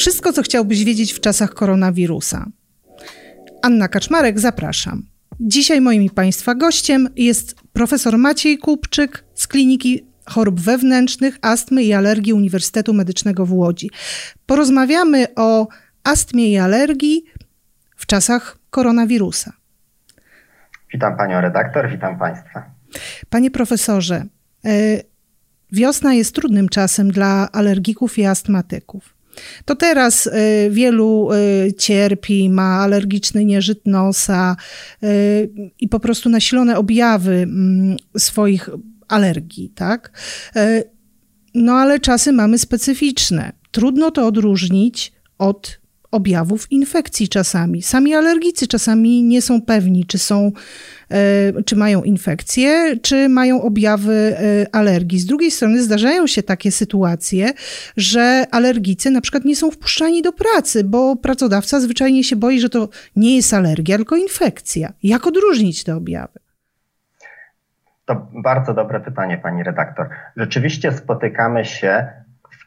Wszystko, co chciałbyś wiedzieć w czasach koronawirusa. Anna Kaczmarek, zapraszam. Dzisiaj moim i Państwa gościem jest profesor Maciej Kupczyk z Kliniki Chorób Wewnętrznych, Astmy i Alergii Uniwersytetu Medycznego w Łodzi. Porozmawiamy o astmie i alergii w czasach koronawirusa. Witam Panią redaktor, witam Państwa. Panie profesorze, e, wiosna jest trudnym czasem dla alergików i astmatyków. To teraz y, wielu y, cierpi, ma alergiczny nieżyt nosa y, i po prostu nasilone objawy mm, swoich alergii, tak? No ale czasy mamy specyficzne. Trudno to odróżnić od objawów infekcji czasami. Sami alergicy czasami nie są pewni, czy są, e, czy mają infekcję, czy mają objawy e, alergii. Z drugiej strony zdarzają się takie sytuacje, że alergicy na przykład nie są wpuszczani do pracy, bo pracodawca zwyczajnie się boi, że to nie jest alergia, tylko infekcja. Jak odróżnić te objawy? To bardzo dobre pytanie, pani redaktor. Rzeczywiście spotykamy się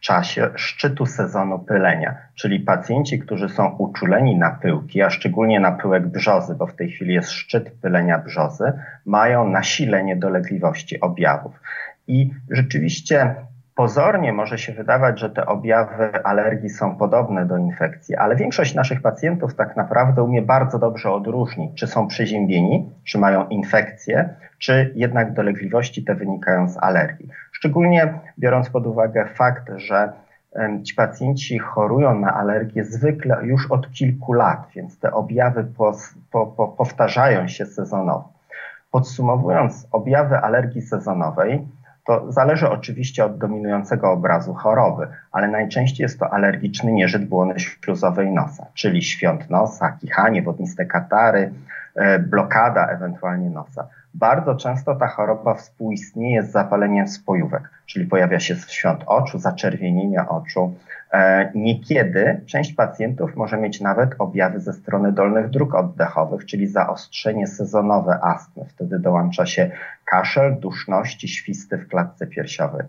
czasie szczytu sezonu pylenia, czyli pacjenci, którzy są uczuleni na pyłki, a szczególnie na pyłek brzozy, bo w tej chwili jest szczyt pylenia brzozy, mają nasilenie dolegliwości objawów. I rzeczywiście Pozornie może się wydawać, że te objawy alergii są podobne do infekcji, ale większość naszych pacjentów tak naprawdę umie bardzo dobrze odróżnić, czy są przeziębieni, czy mają infekcję, czy jednak dolegliwości te wynikają z alergii. Szczególnie biorąc pod uwagę fakt, że ci pacjenci chorują na alergię zwykle już od kilku lat, więc te objawy po, po, po, powtarzają się sezonowo. Podsumowując, objawy alergii sezonowej to zależy oczywiście od dominującego obrazu choroby, ale najczęściej jest to alergiczny nieżyt błony śluzowej nosa, czyli świąt nosa, kichanie, wodniste katary, blokada ewentualnie nosa. Bardzo często ta choroba współistnieje z zapaleniem spojówek, czyli pojawia się świąt oczu, zaczerwienienia oczu. E, niekiedy część pacjentów może mieć nawet objawy ze strony dolnych dróg oddechowych, czyli zaostrzenie sezonowe astmy. Wtedy dołącza się kaszel, duszności, świsty w klatce piersiowej.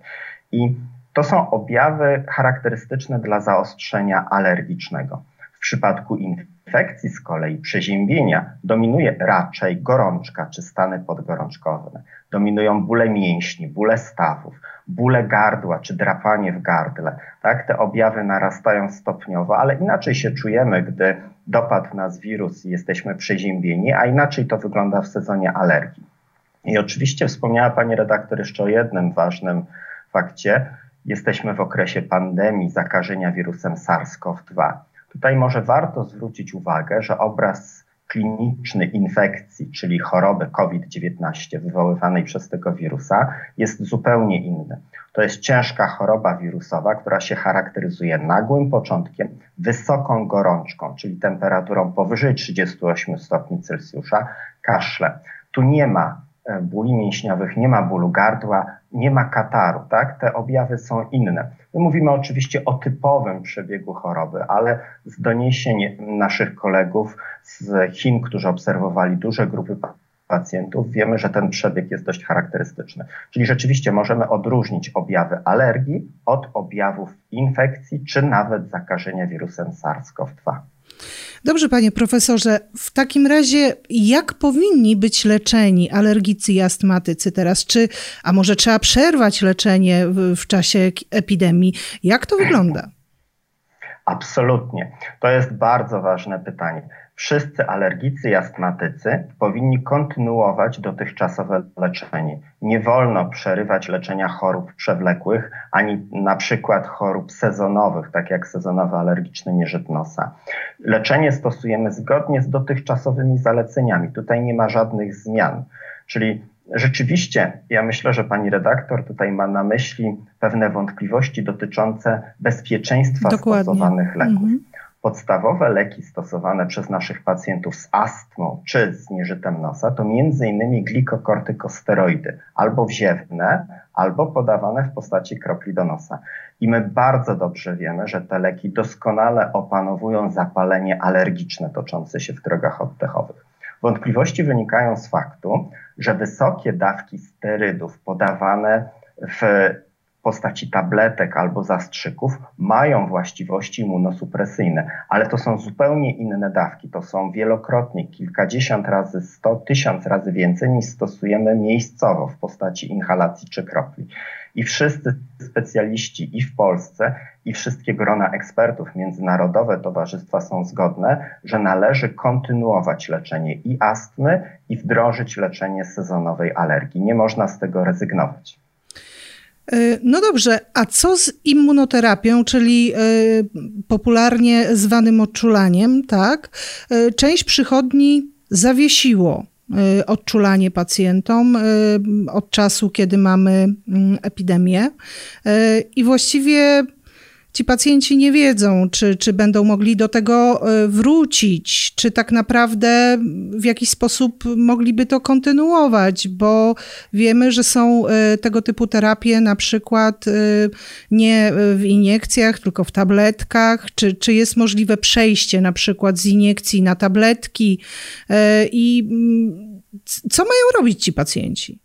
I to są objawy charakterystyczne dla zaostrzenia alergicznego. W przypadku infekcji z kolei przeziębienia dominuje raczej gorączka czy stany podgorączkowe. Dominują bóle mięśni, bóle stawów, bóle gardła czy drapanie w gardle. Tak? Te objawy narastają stopniowo, ale inaczej się czujemy, gdy dopadł nas wirus i jesteśmy przeziębieni, a inaczej to wygląda w sezonie alergii. I oczywiście wspomniała Pani redaktor jeszcze o jednym ważnym fakcie. Jesteśmy w okresie pandemii zakażenia wirusem SARS-CoV-2. Tutaj może warto zwrócić uwagę, że obraz kliniczny infekcji, czyli choroby COVID-19 wywoływanej przez tego wirusa, jest zupełnie inny. To jest ciężka choroba wirusowa, która się charakteryzuje nagłym początkiem, wysoką gorączką, czyli temperaturą powyżej 38 stopni Celsjusza, kaszle. Tu nie ma E, bóli mięśniowych, nie ma bólu gardła, nie ma kataru, tak? Te objawy są inne. My mówimy oczywiście o typowym przebiegu choroby, ale z doniesień naszych kolegów z Chin, którzy obserwowali duże grupy pacjentów, wiemy, że ten przebieg jest dość charakterystyczny. Czyli rzeczywiście możemy odróżnić objawy alergii od objawów infekcji czy nawet zakażenia wirusem SARS-CoV-2. Dobrze, panie profesorze. W takim razie, jak powinni być leczeni alergicy i astmatycy teraz? Czy, a może trzeba przerwać leczenie w, w czasie epidemii? Jak to wygląda? Absolutnie. To jest bardzo ważne pytanie wszyscy alergicy i astmatycy powinni kontynuować dotychczasowe leczenie. Nie wolno przerywać leczenia chorób przewlekłych, ani na przykład chorób sezonowych, tak jak sezonowy alergiczny nieżyt nosa. Leczenie stosujemy zgodnie z dotychczasowymi zaleceniami. Tutaj nie ma żadnych zmian. Czyli Rzeczywiście, ja myślę, że pani redaktor tutaj ma na myśli pewne wątpliwości dotyczące bezpieczeństwa Dokładnie. stosowanych leków. -hmm. Podstawowe leki stosowane przez naszych pacjentów z astmą czy z nieżytem nosa to m.in. glikokortykosteroidy, albo wziewne, albo podawane w postaci kropli do nosa. I my bardzo dobrze wiemy, że te leki doskonale opanowują zapalenie alergiczne toczące się w drogach oddechowych. Wątpliwości wynikają z faktu, że wysokie dawki sterydów podawane w postaci tabletek albo zastrzyków mają właściwości immunosupresyjne, ale to są zupełnie inne dawki. To są wielokrotnie, kilkadziesiąt razy, sto, tysiąc razy więcej niż stosujemy miejscowo w postaci inhalacji czy kropli. I wszyscy specjaliści i w Polsce, i wszystkie grona ekspertów, międzynarodowe towarzystwa są zgodne, że należy kontynuować leczenie i astmy, i wdrożyć leczenie sezonowej alergii. Nie można z tego rezygnować. E, no dobrze, a co z immunoterapią, czyli e, popularnie zwanym odczulaniem, tak? E, część przychodni zawiesiło odczulanie pacjentom od czasu, kiedy mamy mm, epidemię i właściwie ci pacjenci nie wiedzą, czy, czy będą mogli do tego e, wrócić, czy tak naprawdę w jakiś sposób mogliby to kontynuować, bo wiemy, że są e, tego typu terapie na przykład e, nie w iniekcjach, tylko w tabletkach, czy, czy jest możliwe przejście na przykład z iniekcji na tabletki i mm, co mają robić ci pacjenci?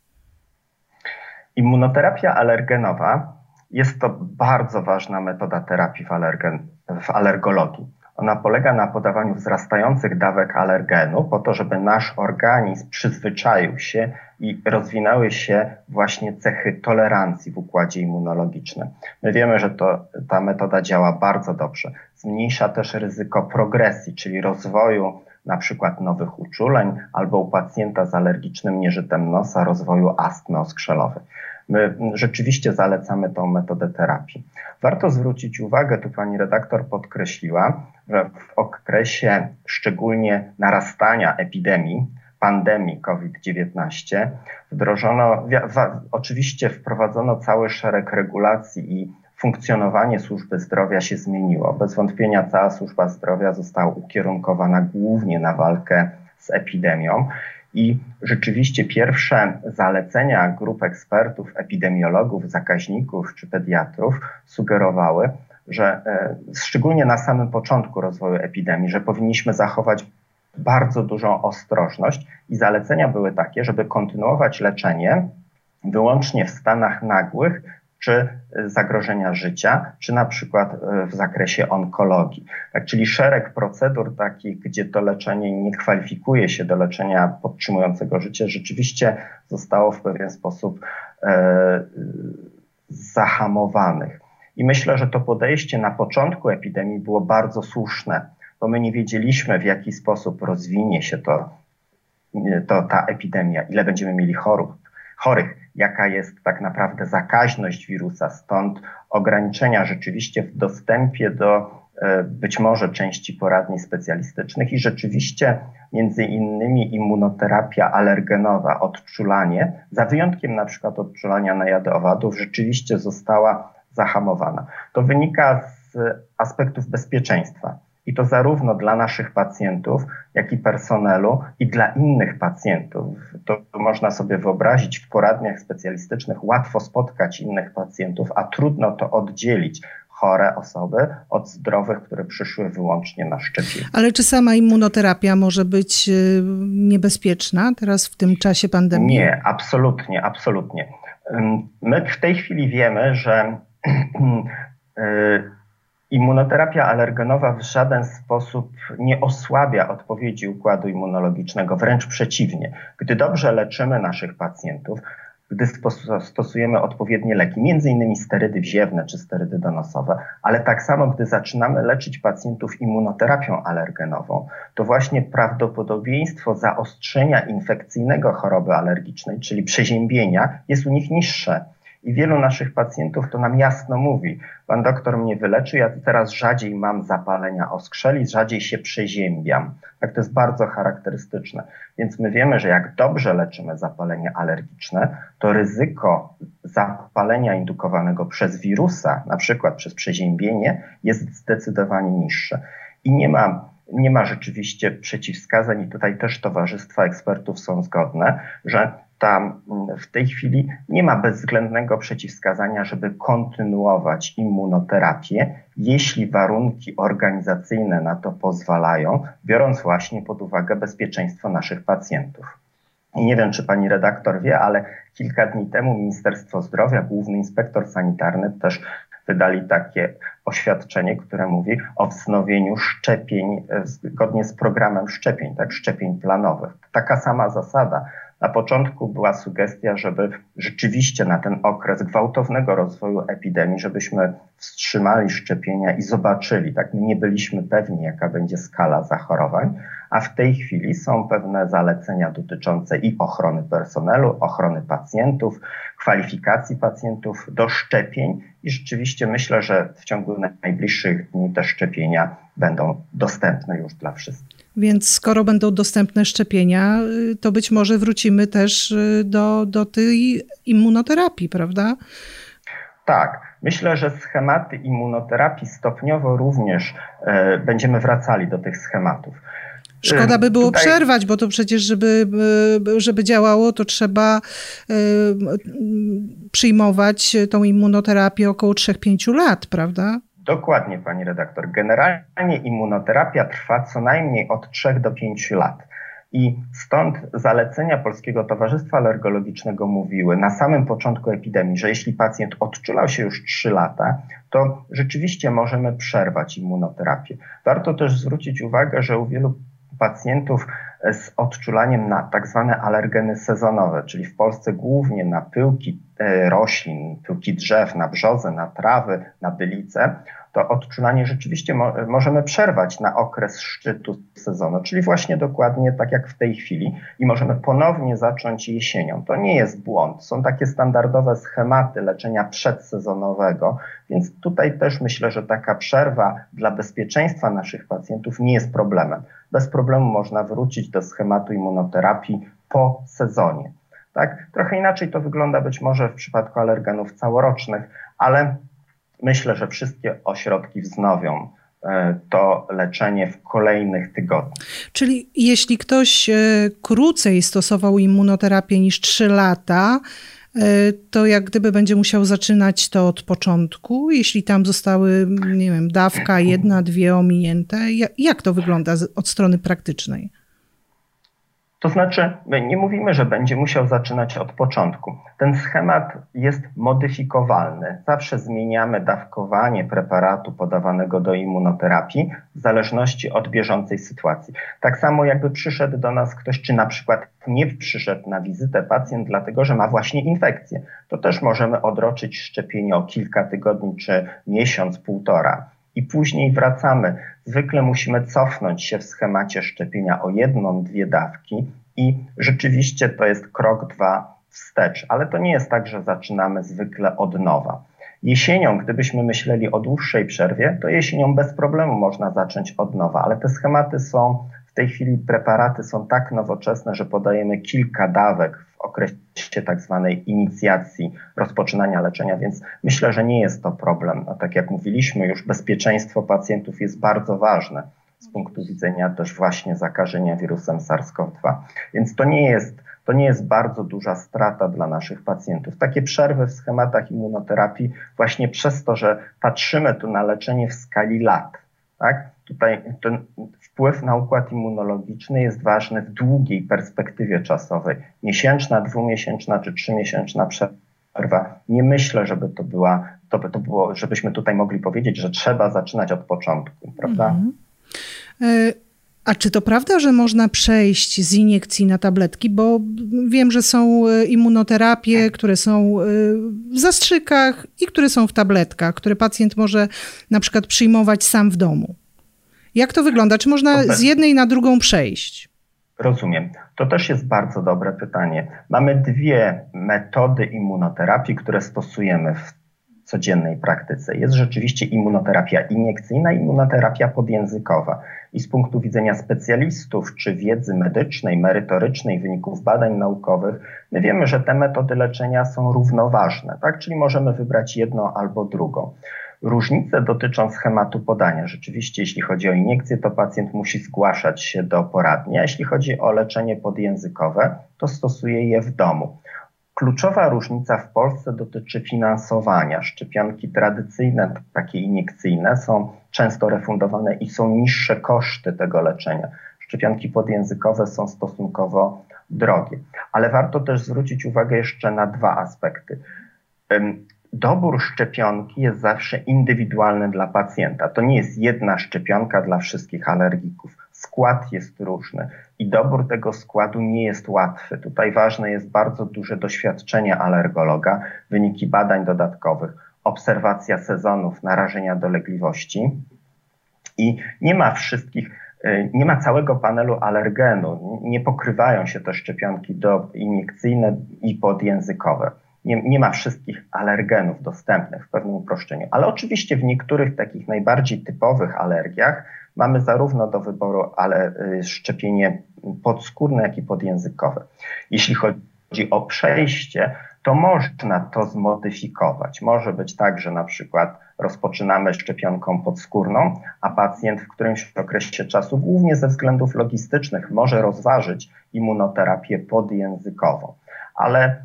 Immunoterapia alergenowa jest to bardzo ważna metoda terapii w, alergen, w alergologii. Ona polega na podawaniu wzrastających dawek alergenu po to, żeby nasz organizm przyzwyczaił się i rozwinęły się właśnie cechy tolerancji w układzie immunologicznym. My wiemy, że to, ta metoda działa bardzo dobrze. Zmniejsza też ryzyko progresji, czyli rozwoju na przykład nowych uczuleń albo u pacjenta z alergicznym nieżytem nosa rozwoju astmy oskrzelowej. My rzeczywiście zalecamy tą metodę terapii. Warto zwrócić uwagę, tu pani redaktor podkreśliła, że w okresie szczególnie narastania epidemii, pandemii COVID-19 wdrożono, oczywiście wprowadzono cały szereg regulacji i funkcjonowanie służby zdrowia się zmieniło. Bez wątpienia cała służba zdrowia została ukierunkowana głównie na walkę z epidemią. I rzeczywiście pierwsze zalecenia grup ekspertów, epidemiologów, zakaźników czy pediatrów sugerowały, że e, szczególnie na samym początku rozwoju epidemii, że powinniśmy zachować bardzo dużą ostrożność i zalecenia były takie, żeby kontynuować leczenie wyłącznie w stanach nagłych czy zagrożenia życia, czy na przykład e, w zakresie onkologii. Tak, czyli szereg procedur takich, gdzie to leczenie nie kwalifikuje się do leczenia podtrzymującego życie, rzeczywiście zostało w pewien sposób e, zahamowanych. I myślę, że to podejście na początku epidemii było bardzo słuszne, bo my nie wiedzieliśmy, w jaki sposób rozwinie się to, to ta epidemia, ile będziemy mieli chorób, chorych jaka jest tak naprawdę zakaźność wirusa, stąd ograniczenia rzeczywiście w dostępie do e, być może części poradni specjalistycznych i rzeczywiście między innymi immunoterapia alergenowa, odczulanie, za wyjątkiem na przykład odczulania na jady owadów, rzeczywiście została zahamowana. To wynika z aspektów bezpieczeństwa. I to zarówno dla naszych pacjentów, jak i personelu i dla innych pacjentów. To można sobie wyobrazić w poradniach specjalistycznych, łatwo spotkać innych pacjentów, a trudno to oddzielić chore osoby od zdrowych, które przyszły wyłącznie na szczepienie. Ale czy sama immunoterapia może być y, niebezpieczna teraz w tym czasie pandemii? Nie, absolutnie, absolutnie. My w tej chwili wiemy, że y, Immunoterapia alergenowa w żaden sposób nie osłabia odpowiedzi układu immunologicznego, wręcz przeciwnie. Gdy dobrze leczymy naszych pacjentów, gdy stosujemy odpowiednie leki, między innymi sterydy wziewne czy sterydy donosowe, ale tak samo gdy zaczynamy leczyć pacjentów immunoterapią alergenową, to właśnie prawdopodobieństwo zaostrzenia infekcyjnego choroby alergicznej, czyli przeziębienia, jest u nich niższe. I wielu naszych pacjentów to nam jasno mówi, pan doktor mnie wyleczy, ja teraz rzadziej mam zapalenia oskrzeli, rzadziej się przeziębiam. Tak to jest bardzo charakterystyczne. Więc my wiemy, że jak dobrze leczymy zapalenie alergiczne, to ryzyko zapalenia indukowanego przez wirusa, na przykład przez przeziębienie, jest zdecydowanie niższe. I nie ma nie ma rzeczywiście przeciwwskazań, i tutaj też towarzystwa ekspertów są zgodne, że tam w tej chwili nie ma bezwzględnego przeciwwskazania, żeby kontynuować immunoterapię, jeśli warunki organizacyjne na to pozwalają, biorąc właśnie pod uwagę bezpieczeństwo naszych pacjentów. I nie wiem, czy pani redaktor wie, ale kilka dni temu Ministerstwo Zdrowia, główny inspektor sanitarny też wydali takie oświadczenie, które mówi o wznowieniu szczepień e, zgodnie z programem szczepień, tak, szczepień planowych. Taka sama zasada. Na początku była sugestia, żeby rzeczywiście na ten okres gwałtownego rozwoju epidemii, żebyśmy wstrzymali szczepienia i zobaczyli, tak, my nie byliśmy pewni, jaka będzie skala zachorowań, a w tej chwili są pewne zalecenia dotyczące i ochrony personelu, ochrony pacjentów, kwalifikacji pacjentów do szczepień i rzeczywiście myślę, że w ciągu najbliższych dni te szczepienia będą dostępne już dla wszystkich. Więc skoro będą dostępne szczepienia, y, to być może wrócimy też y, do, do tej immunoterapii, prawda? Tak. Myślę, że schematy immunoterapii stopniowo również e, będziemy wracali do tych schematów. Szkoda by było Tutaj... przerwać, bo to przecież, żeby, żeby działało, to trzeba przyjmować tą immunoterapię około 3-5 lat, prawda? Dokładnie, pani redaktor. Generalnie immunoterapia trwa co najmniej od 3 do 5 lat. I stąd zalecenia Polskiego Towarzystwa Alergologicznego mówiły na samym początku epidemii, że jeśli pacjent odczulał się już 3 lata, to rzeczywiście możemy przerwać immunoterapię. Warto też zwrócić uwagę, że u wielu pacjentów z odczulaniem na tak zwane alergeny sezonowe, czyli w Polsce głównie na pyłki roślin, pyłki drzew, na brzozę, na trawy, na bylice, to odczulanie rzeczywiście mo możemy przerwać na okres szczytu sezonu, czyli właśnie dokładnie tak jak w tej chwili i możemy ponownie zacząć jesienią. To nie jest błąd. Są takie standardowe schematy leczenia przedsezonowego, więc tutaj też myślę, że taka przerwa dla bezpieczeństwa naszych pacjentów nie jest problemem. Bez problemu można wrócić do schematu immunoterapii po sezonie. Tak? Trochę inaczej to wygląda być może w przypadku alergenów całorocznych, ale myślę, że wszystkie ośrodki wznowią e, to leczenie w kolejnych tygodniach. Czyli jeśli ktoś e, krócej stosował immunoterapię niż 3 lata, e, to jak gdyby będzie musiał zaczynać to od początku, jeśli tam zostały, nie wiem, dawka jedna, dwie ominięte. Jak to wygląda od strony praktycznej? To znaczy, nie mówimy, że będzie musiał zaczynać od początku. Ten schemat jest modyfikowalny. Zawsze zmieniamy dawkowanie preparatu podawanego do immunoterapii w zależności od bieżącej sytuacji. Tak samo jakby przyszedł do nas ktoś, czy na przykład nie przyszedł na wizytę pacjent, dlatego że ma właśnie infekcję, to też możemy odroczyć szczepienie o kilka tygodni czy miesiąc, półtora i później wracamy. Zwykle musimy cofnąć się w schemacie szczepienia o jedną, dwie dawki i rzeczywiście to jest krok dwa wstecz, ale to nie jest tak, że zaczynamy zwykle od nowa. Jesienią, gdybyśmy myśleli o dłuższej przerwie, to jesienią bez problemu można zacząć od nowa, ale te schematy są, tej chwili preparaty są tak nowoczesne, że podajemy kilka dawek w okresie tak zwanej inicjacji rozpoczynania leczenia, więc myślę, że nie jest to problem. No, tak jak mówiliśmy, już bezpieczeństwo pacjentów jest bardzo ważne z punktu widzenia też właśnie zakażenia wirusem SARS-CoV-2. Więc to nie jest to nie jest bardzo duża strata dla naszych pacjentów. Takie przerwy w schematach immunoterapii właśnie przez to, że patrzymy tu na leczenie w skali lat, tak? Tutaj ten wpływ na układ immunologiczny jest ważny w długiej perspektywie czasowej. Miesięczna, dwumiesięczna czy trzymiesięczna przerwa. Nie myślę, żeby to była, to, by to było, żebyśmy tutaj mogli powiedzieć, że trzeba zaczynać od początku, prawda? -hmm. A czy to prawda, że można przejść z iniekcji na tabletki? Bo wiem, że są e, immunoterapie, które są e, w zastrzykach i które są w tabletkach, które pacjent może na przykład przyjmować sam w domu. Jak to wygląda? Czy można z jednej na drugą przejść? Rozumiem. To też jest bardzo dobre pytanie. Mamy dwie metody immunoterapii, które stosujemy w codziennej praktyce. Jest rzeczywiście immunoterapia iniekcyjna, immunoterapia podjęzykowa. I z punktu widzenia specjalistów czy wiedzy medycznej, merytorycznej, wyników badań naukowych, my wiemy, że te metody leczenia są równoważne, tak? Czyli możemy wybrać jedną albo drugą. Różnice dotyczą schematu podania. Rzeczywiście, jeśli chodzi o iniekcję, to pacjent musi zgłaszać się do poradni, a jeśli chodzi o leczenie podjęzykowe, to stosuje je w domu. Kluczowa różnica w Polsce dotyczy finansowania. Szczepionki tradycyjne, takie iniekcyjne, są często refundowane i są niższe koszty tego leczenia. szczepionki podjęzykowe są stosunkowo drogie. Ale warto też zwrócić uwagę jeszcze na dwa aspekty. Dobór szczepionki jest zawsze indywidualny dla pacjenta. To nie jest jedna szczepionka dla wszystkich alergików. Skład jest różny i dobór tego składu nie jest łatwy. Tutaj ważne jest bardzo duże doświadczenie alergologa, wyniki badań dodatkowych, obserwacja sezonów, narażenia dolegliwości. I nie ma wszystkich Y, nie ma całego panelu alergenu, nie pokrywają się te szczepionki do iniekcyjne i podjęzykowe. Nie, nie, ma wszystkich alergenów dostępnych w pewnym uproszczeniu, ale oczywiście w niektórych takich najbardziej typowych alergiach mamy zarówno do wyboru ale, y, szczepienie podskórne, jak i podjęzykowe. Jeśli chodzi o przejście, to można to zmodyfikować. Może być tak, że na przykład rozpoczynamy szczepionką podskórną, a pacjent w którymś okresie czasu, głównie ze względów logistycznych, może rozważyć immunoterapię podjęzykową. Ale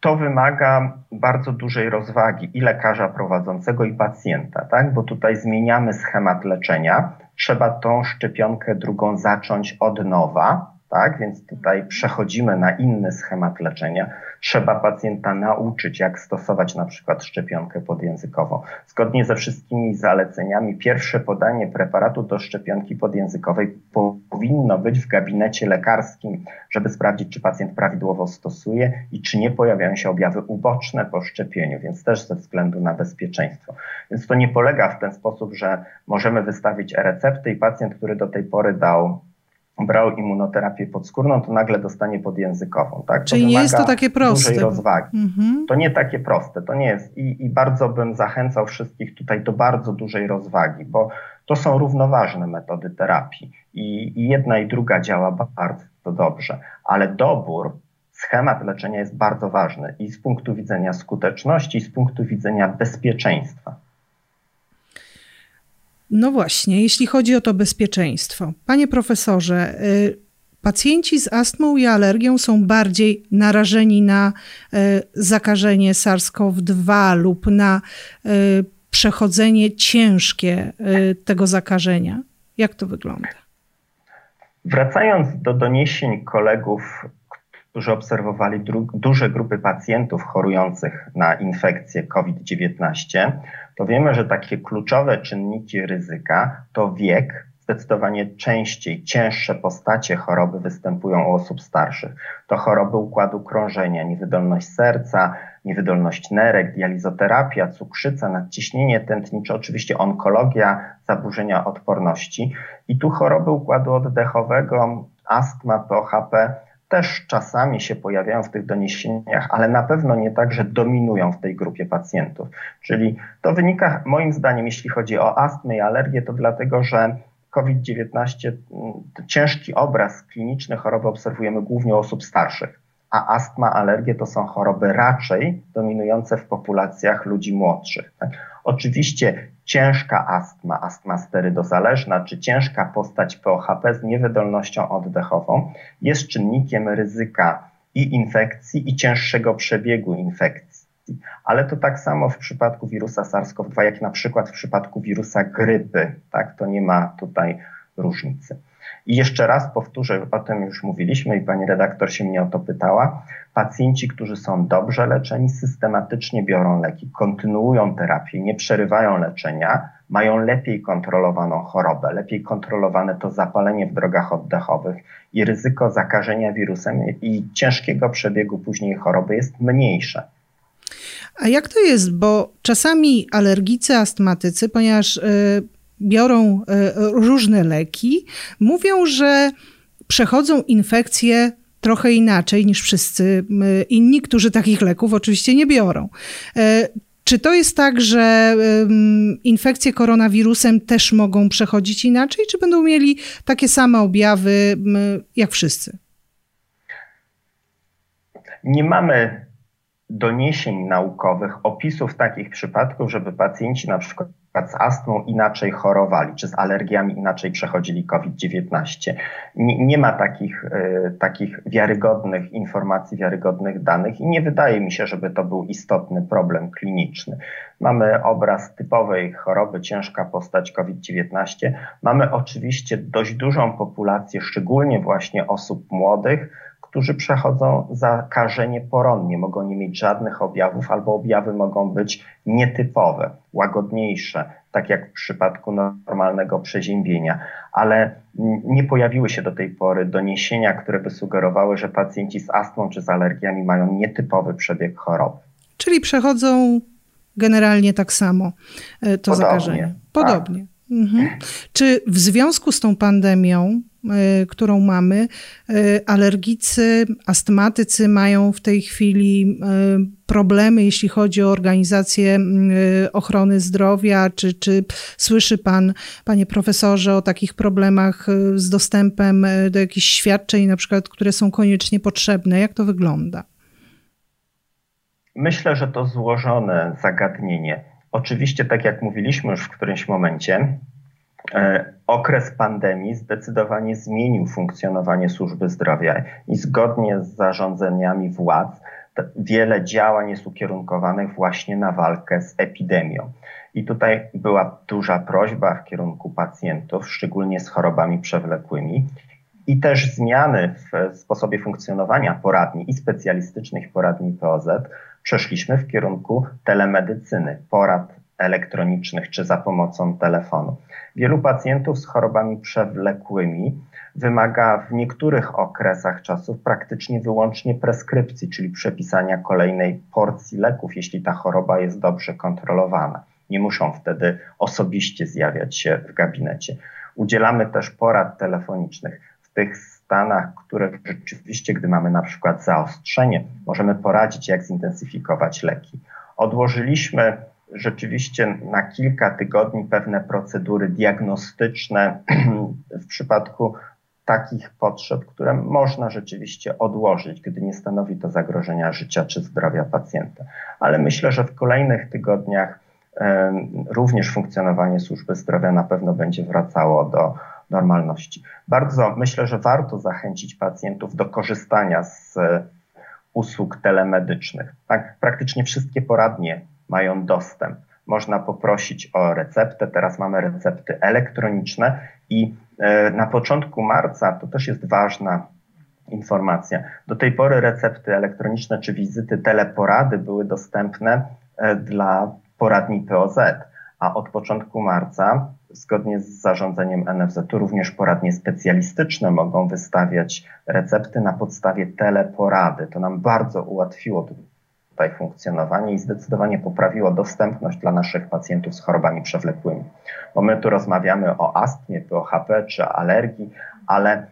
to wymaga bardzo dużej rozwagi i lekarza prowadzącego, i pacjenta, tak? bo tutaj zmieniamy schemat leczenia. Trzeba tą szczepionkę drugą zacząć od nowa, tak? Więc tutaj przechodzimy na inny schemat leczenia. Trzeba pacjenta nauczyć, jak stosować na przykład szczepionkę podjęzykową. Zgodnie ze wszystkimi zaleceniami, pierwsze podanie preparatu do szczepionki podjęzykowej powinno być w gabinecie lekarskim, żeby sprawdzić, czy pacjent prawidłowo stosuje i czy nie pojawiają się objawy uboczne po szczepieniu, więc też ze względu na bezpieczeństwo. Więc to nie polega w ten sposób, że możemy wystawić e-receptę i pacjent, który do tej pory dał brał immunoterapię podskórną, to nagle dostanie podjęzykową. Tak? Czyli nie jest to takie proste. Dużej rozwagi. Mhm. To nie takie proste, to nie jest. I, I bardzo bym zachęcał wszystkich tutaj do bardzo dużej rozwagi, bo to są równoważne metody terapii i, i jedna i druga działa bardzo dobrze, ale dobór schemat leczenia jest bardzo ważny i z punktu widzenia skuteczności, i z punktu widzenia bezpieczeństwa. No właśnie, jeśli chodzi o to bezpieczeństwo. Panie profesorze, y, pacjenci z astmą i alergią są bardziej narażeni na y, zakażenie SARS-CoV-2 lub na y, przechodzenie ciężkie tego zakażenia. Jak to wygląda? Wracając do doniesień kolegów, którzy obserwowali duże grupy pacjentów chorujących na infekcję COVID-19, to wiemy, że takie kluczowe czynniki ryzyka to wiek, zdecydowanie częściej cięższe postacie choroby występują u osób starszych. To choroby układu krążenia, niewydolność serca, niewydolność nerek, dializoterapia, cukrzyca, nadciśnienie tętnicze, oczywiście onkologia, zaburzenia odporności i tu choroby układu oddechowego, astma, POHP też czasami się pojawiają w tych doniesieniach, ale na pewno nie tak, że dominują w tej grupie pacjentów. Czyli to wynika moim zdaniem, jeśli chodzi o astmę i alergię, to dlatego, że COVID-19, mm, ciężki obraz kliniczny choroby obserwujemy głównie u osób starszych, a astma, alergie to są choroby raczej dominujące w populacjach ludzi młodszych. Tak? Oczywiście ciężka astma, astma sterydozależna, czy ciężka postać POHP z niewydolnością oddechową jest czynnikiem ryzyka i infekcji, i cięższego przebiegu infekcji. Ale to tak samo w przypadku wirusa SARS-CoV-2, jak na przykład w przypadku wirusa grypy. Tak? To nie ma tutaj różnicy. I jeszcze raz powtórzę, o tym już mówiliśmy i pani redaktor się mnie o to pytała. Pacjenci, którzy są dobrze leczeni, systematycznie biorą leki, kontynuują terapię, nie przerywają leczenia, mają lepiej kontrolowaną chorobę, lepiej kontrolowane to zapalenie w drogach oddechowych i ryzyko zakażenia wirusem i ciężkiego przebiegu później choroby jest mniejsze. A jak to jest? Bo czasami alergicy, astmatycy, ponieważ y, biorą e, różne leki, mówią, że przechodzą infekcje trochę inaczej niż wszyscy inni, którzy takich leków oczywiście nie biorą. E, czy to jest tak, że infekcje koronawirusem też mogą przechodzić inaczej, czy będą mieli takie same objawy jak wszyscy? Nie mamy doniesień naukowych, opisów takich przypadków, żeby pacjenci na przykład z astmą inaczej chorowali, czy z alergiami inaczej przechodzili COVID-19. Nie, nie, ma takich, y, takich wiarygodnych informacji, wiarygodnych danych i nie wydaje mi się, żeby to był istotny problem kliniczny. Mamy obraz typowej choroby, ciężka postać COVID-19. Mamy oczywiście dość dużą populację, szczególnie właśnie osób młodych, którzy przechodzą zakażenie poronnie, mogą nie mieć żadnych objawów albo objawy mogą być nietypowe, łagodniejsze, tak jak w przypadku normalnego przeziębienia, ale nie pojawiły się do tej pory doniesienia, które by sugerowały, że pacjenci z astmą czy z alergiami mają nietypowy przebieg choroby. Czyli przechodzą generalnie tak samo e, to Podobnie, zakażenie. Podobnie. Tak. Mhm. Czy w związku z tą pandemią, którą mamy, y, alergicy, astmatycy mają w tej chwili y, problemy, jeśli chodzi o organizację ochrony zdrowia? Czy, czy słyszy Pan, Panie Profesorze, o takich problemach z dostępem do jakichś świadczeń, na przykład, które są koniecznie potrzebne? Jak to wygląda? Myślę, że to złożone zagadnienie Oczywiście, tak jak mówiliśmy już w którymś momencie, okres pandemii zdecydowanie zmienił funkcjonowanie służby zdrowia i zgodnie z zarządzeniami władz wiele działań jest ukierunkowanych właśnie na walkę z epidemią. I tutaj była duża prośba w kierunku pacjentów, szczególnie z chorobami przewlekłymi, i też zmiany w sposobie funkcjonowania poradni i specjalistycznych poradni POZ przeszliśmy w kierunku telemedycyny, porad elektronicznych czy za pomocą telefonu. Wielu pacjentów z chorobami przewlekłymi wymaga w niektórych okresach czasów praktycznie wyłącznie preskrypcji, czyli przepisania kolejnej porcji leków, jeśli ta choroba jest dobrze kontrolowana. Nie muszą wtedy osobiście zjawiać się w gabinecie. Udzielamy też porad telefonicznych w tych stanach, które rzeczywiście, gdy mamy na przykład zaostrzenie, możemy poradzić, jak zintensyfikować leki. Odłożyliśmy rzeczywiście na kilka tygodni pewne procedury diagnostyczne w przypadku takich potrzeb, które można rzeczywiście odłożyć, gdy nie stanowi to zagrożenia życia czy zdrowia pacjenta. Ale myślę, że w kolejnych tygodniach również funkcjonowanie służby zdrowia na pewno będzie wracało do normalności. Bardzo myślę, że warto zachęcić pacjentów do korzystania z usług telemedycznych. Tak, praktycznie wszystkie poradnie mają dostęp. Można poprosić o receptę, teraz mamy recepty elektroniczne i e, na początku marca, to też jest ważna informacja, do tej pory recepty elektroniczne czy wizyty teleporady były dostępne e, dla poradni POZ, a od początku marca, zgodnie z zarządzeniem NFZ-u, również poradnie specjalistyczne mogą wystawiać recepty na podstawie teleporady. To nam bardzo ułatwiło tutaj funkcjonowanie i zdecydowanie poprawiło dostępność dla naszych pacjentów z chorobami przewlekłymi. Bo my tu rozmawiamy o astmie, o HP czy alergii, ale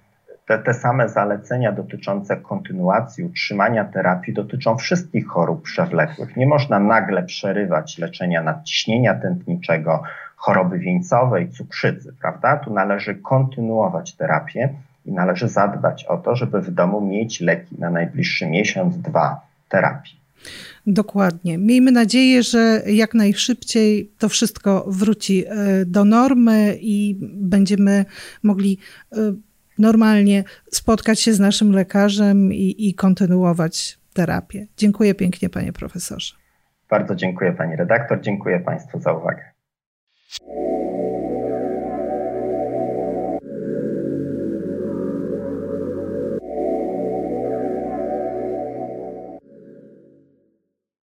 te, te same zalecenia dotyczące kontynuacji utrzymania terapii dotyczą wszystkich chorób przewlekłych. Nie można nagle przerywać leczenia nadciśnienia tętniczego, choroby wieńcowej, cukrzycy, prawda? Tu należy kontynuować terapię i należy zadbać o to, żeby w domu mieć leki na najbliższy miesiąc, dwa terapii. Dokładnie. Miejmy nadzieję, że jak najszybciej to wszystko wróci e, do normy i będziemy mogli e, normalnie spotkać się z naszym lekarzem i, i kontynuować terapię. Dziękuję pięknie, panie profesorze. Bardzo dziękuję pani redaktor, dziękuję państwu za uwagę.